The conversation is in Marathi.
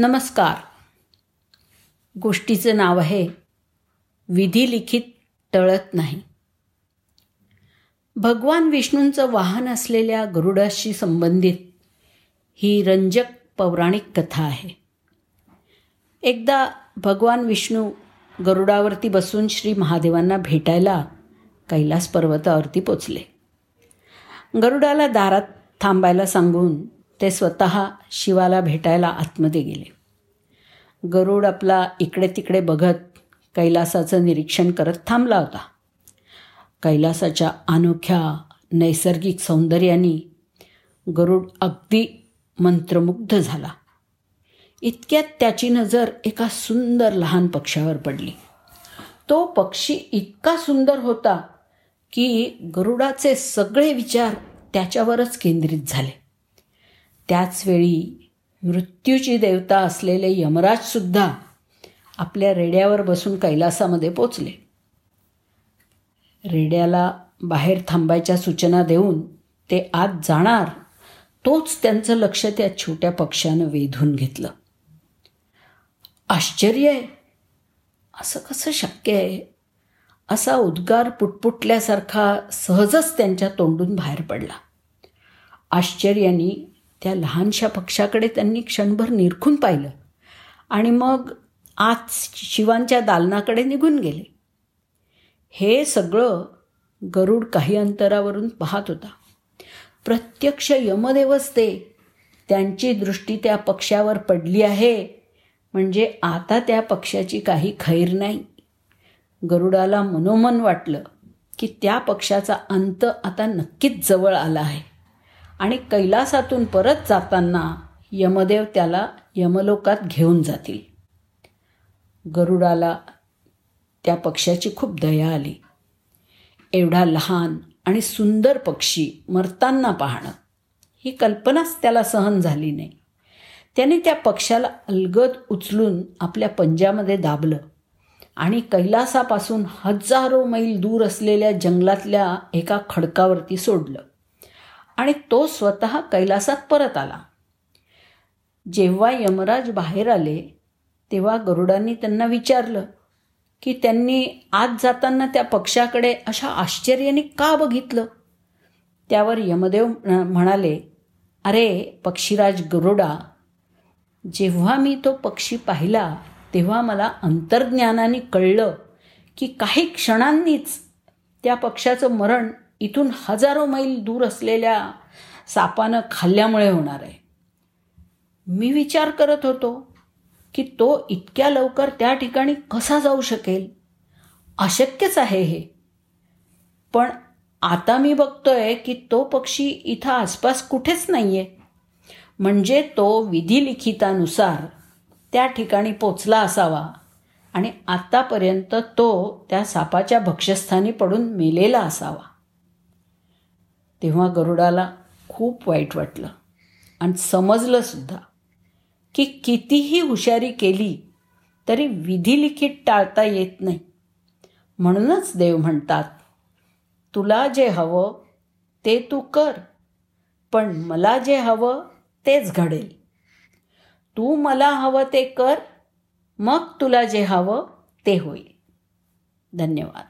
नमस्कार. गोष्टीचं नाव आहे विधी लिखित टळत नाही. भगवान विष्णूंचं वाहन असलेल्या गरुडाशी संबंधित ही रंजक पौराणिक कथा आहे. एकदा भगवान विष्णू गरुडावरती बसून श्री महादेवांना भेटायला कैलास पर्वतावरती पोचले. गरुडाला दारात थांबायला सांगून ते स्वतः शिवाला भेटायला आतमध्ये गेले. गरुड आपला इकडे तिकडे बघत कैलासाचं निरीक्षण करत थांबला होता. कैलासाच्या अनोख्या नैसर्गिक सौंदर्याने गरुड अगदी मंत्रमुग्ध झाला. इतक्यात त्याची नजर एका सुंदर लहान पक्षावर पडली. तो पक्षी इतका सुंदर होता की गरुडाचे सगळे विचार त्याच्यावरच केंद्रित झाले. त्याचवेळी मृत्यूची देवता असलेले यमराजसुद्धा आपल्या रेड्यावर बसून कैलासामध्ये पोचले. रेड्याला बाहेर थांबायच्या सूचना देऊन ते आत जाणार तोच त्यांचं लक्ष त्या छोट्या पक्षानं वेधून घेतलं. आश्चर्य आहे. असं कसं शक्य आहे? असा उद्गार पुटपुटल्यासारखा सहजच त्यांच्या तोंडून बाहेर पडला. आश्चर्याने त्या लहानशा पक्षाकडे त्यांनी क्षणभर निरखून पाहिलं. आणि मग आत शिवांच्या दालनाकडे निघून गेले. हे सगळं गरुड काही अंतरावरून पाहत होता. प्रत्यक्ष यमदेवच ते. त्यांची दृष्टी त्या पक्षावर पडली आहे. म्हणजे आता त्या पक्षाची काही खैर नाही. गरुडाला मनोमन वाटलं की त्या पक्षाचा अंत आता नक्कीच जवळ आला आहे. आणि कैलासातून परत जाताना यमदेव त्याला यमलोकात घेऊन जातील. गरुडाला त्या पक्षाची खूप दया आली. एवढा लहान आणि सुंदर पक्षी मरताना पाहणं. ही कल्पनाच त्याला सहन झाली नाही. त्याने त्या पक्षाला अलगद उचलून आपल्या पंजामध्ये दाबलं आणि कैलासापासून हजारो मैल दूर असलेल्या जंगलातल्या एका खडकावरती सोडलं. आणि तो स्वतः कैलासात परत आला. जेव्हा यमराज बाहेर आले तेव्हा गरुडांनी त्यांना विचारलं की त्यांनी आत जाताना त्या पक्षाकडे अशा आश्चर्याने का बघितलं? त्यावर यमदेव म्हणाले अरे पक्षीराज गरुडा जेव्हा मी तो पक्षी पाहिला तेव्हा मला अंतर्ज्ञानाने कळलं की काही क्षणांनीच त्या पक्षाचं मरण इथून हजारो मैल दूर असलेल्या सापानं खाल्ल्यामुळे होणार आहे. मी विचार करत होतो की तो इतक्या लवकर त्या ठिकाणी कसा जाऊ शकेल? अशक्यच आहे हे. पण आता मी बघतोय की तो पक्षी इथं आसपास कुठेच नाही आहे म्हणजे तो विधिलिखितानुसार त्या ठिकाणी पोचला असावा आणि आतापर्यंत तो त्या सापाच्या भक्ष्यस्थानी पडून मेलेला असावा. तेव्हा गरुडाला खूप वाईट वाटलं. आणि समजलं सुद्धा की कितीही हुशारी केली तरी विधिलिखित टाळता येत नाही. म्हणूनच देव म्हणतात तुला जे हवं ते तू कर पण मला जे हवं तेच घडेल. तू मला हवं ते कर मग तुला जे हवं ते होईल. धन्यवाद.